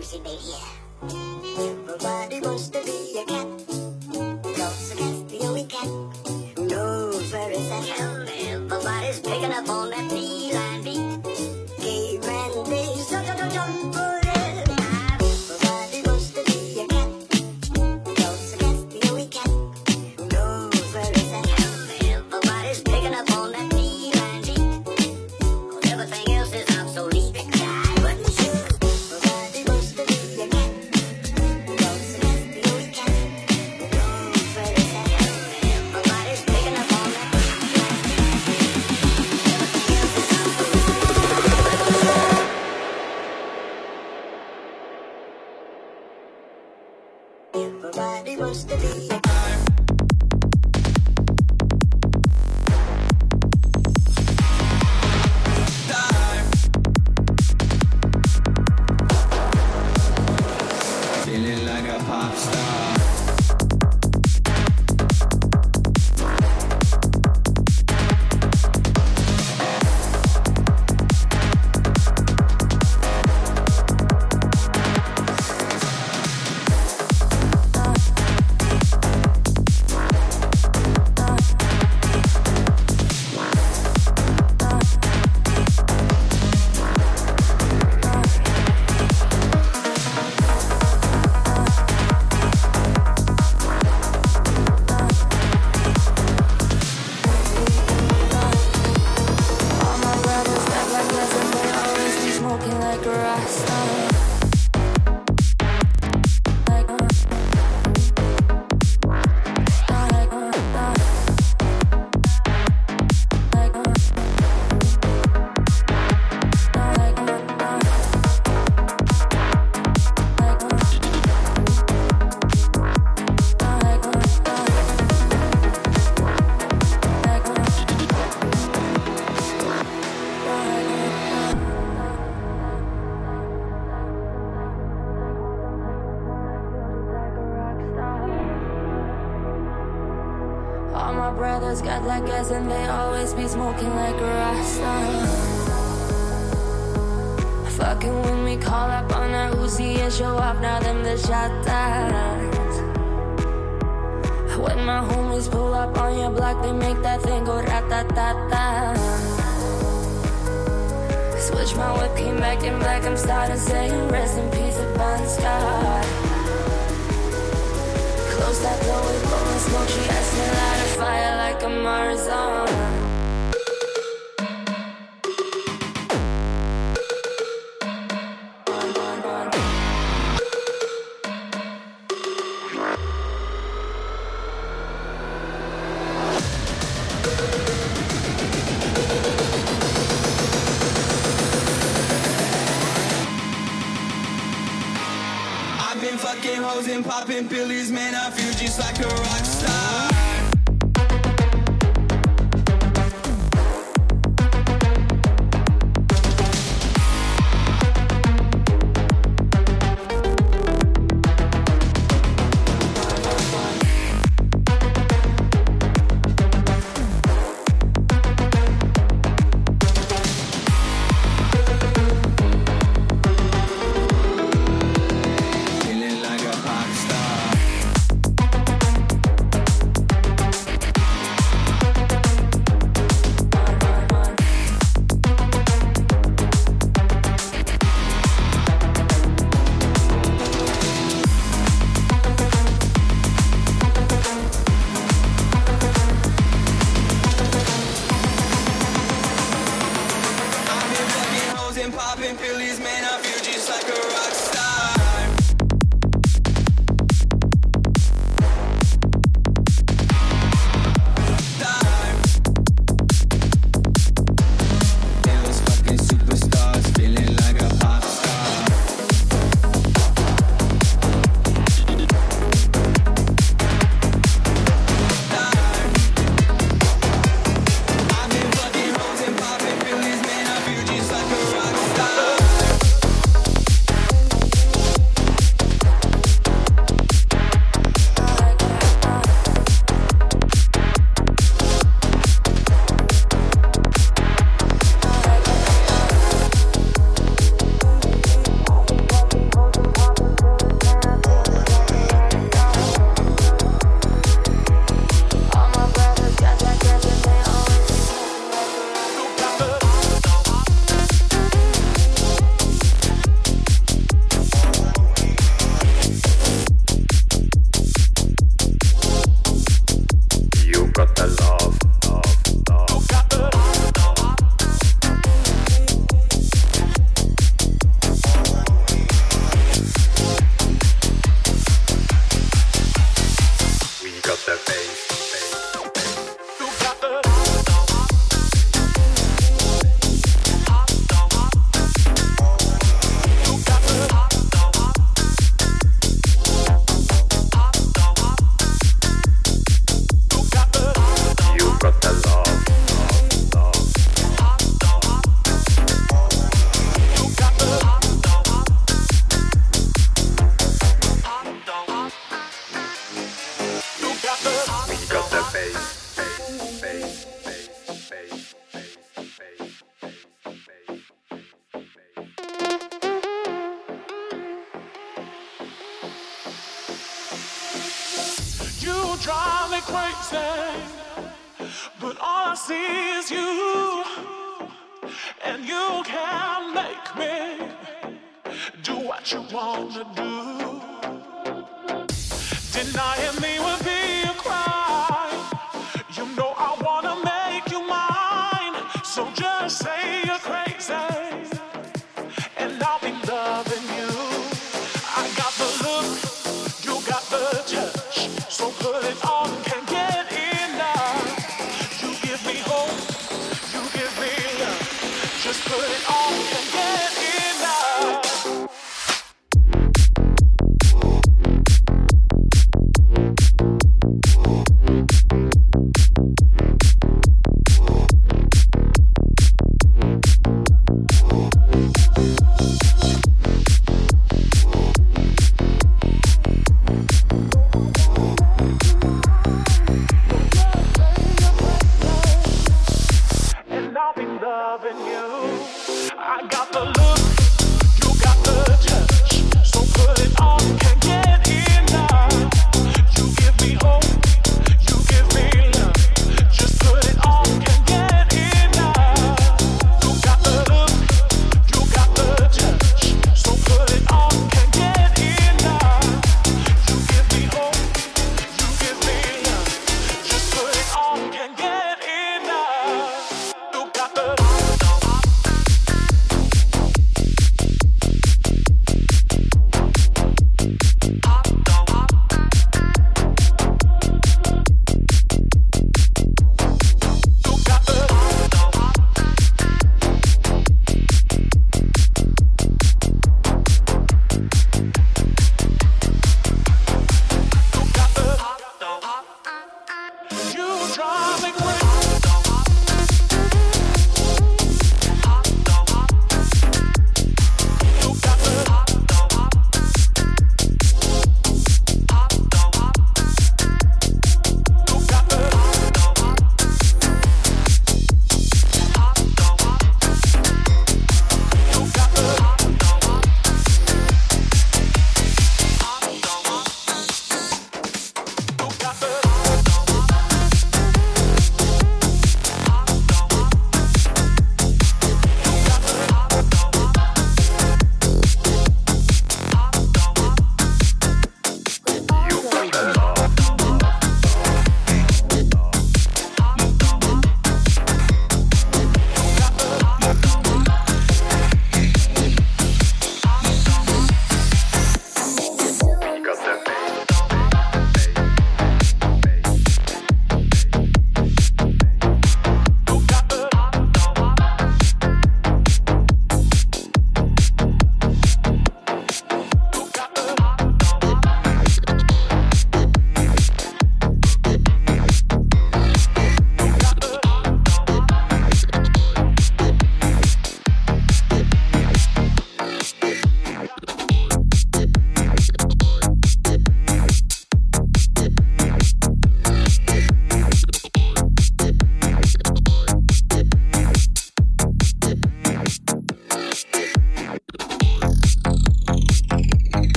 music mania. Everybody wants to be a cat. Loves a Caspian cat. No, where it's at. Everybody's picking up on that.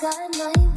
sky, my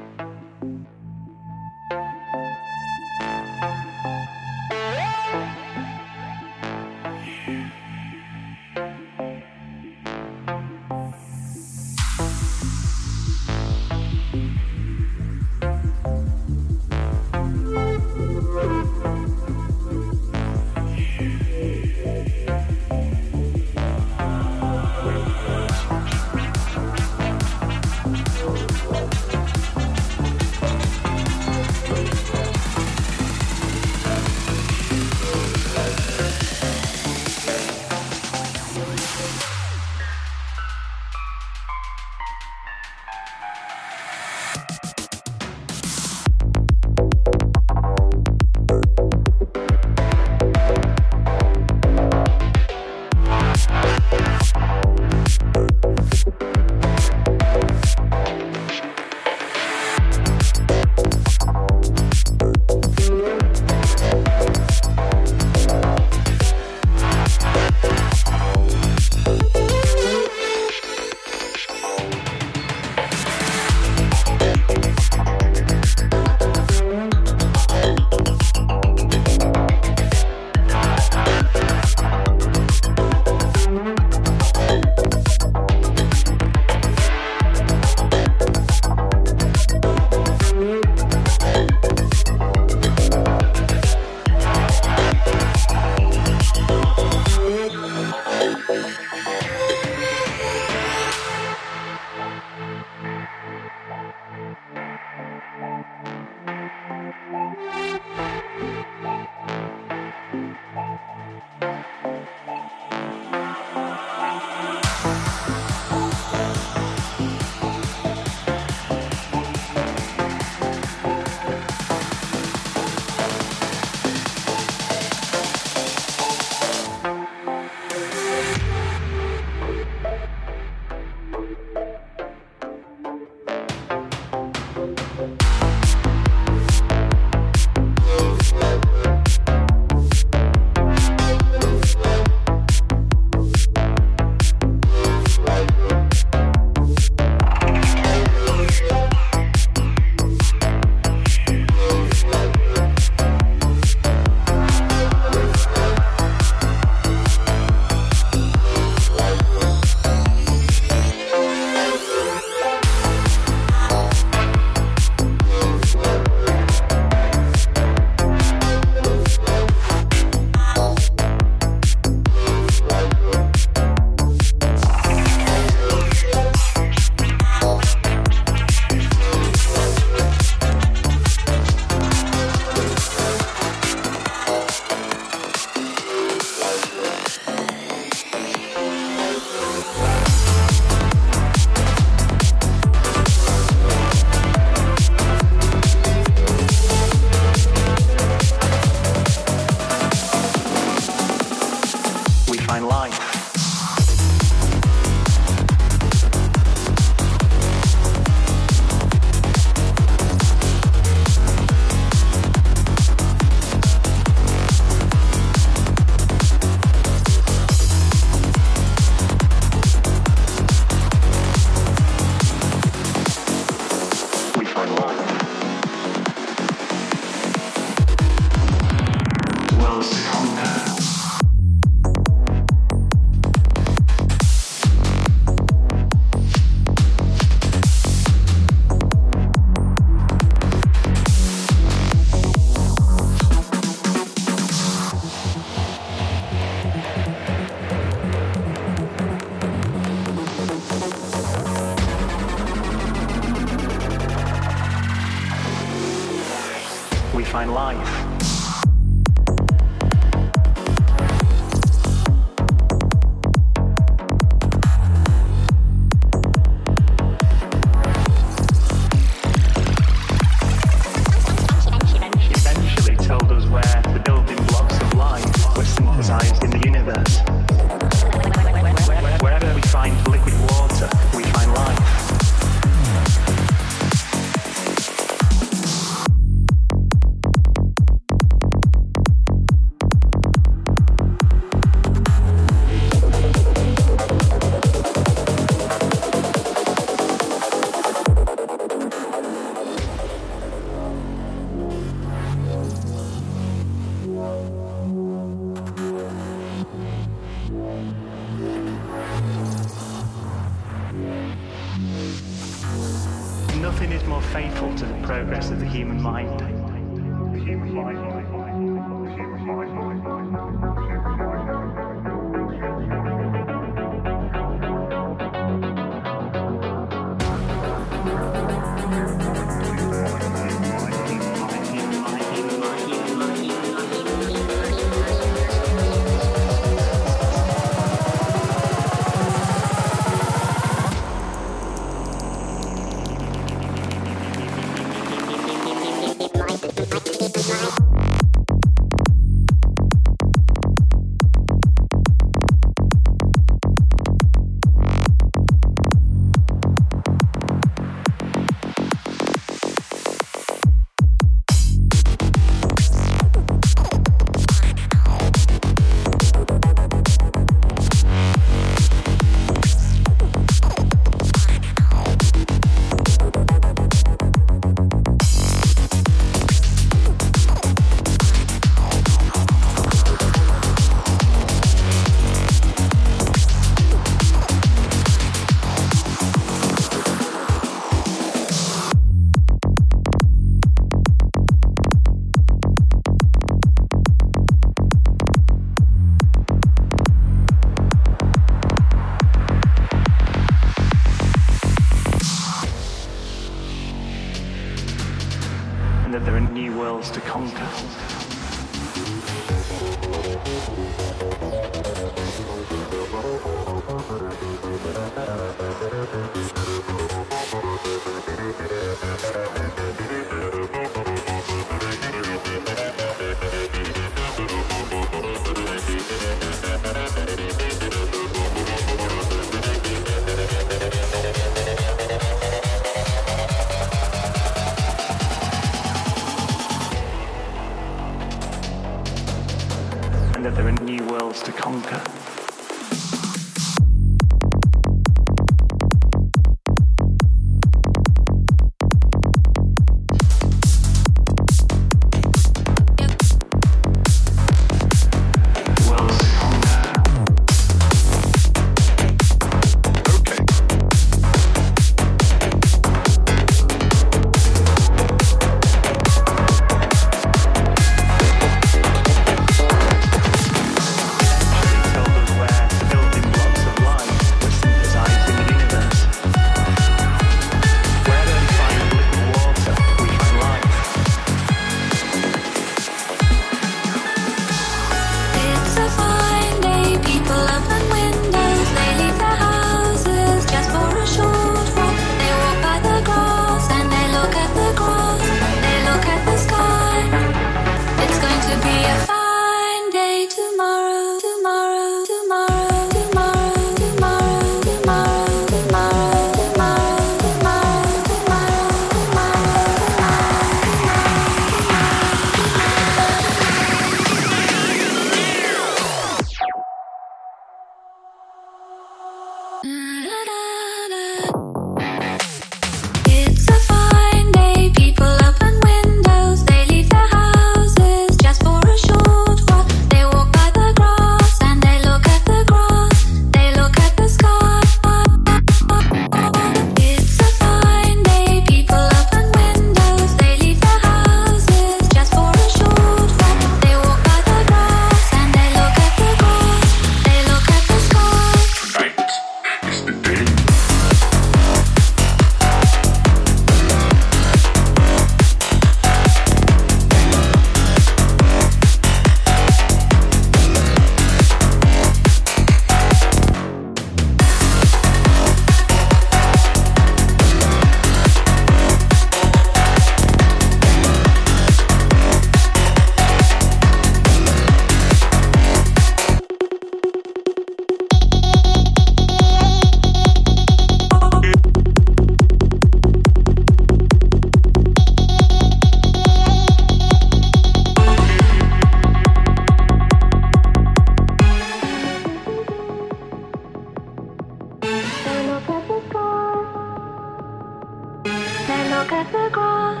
look at the grass.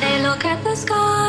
They look at the sky.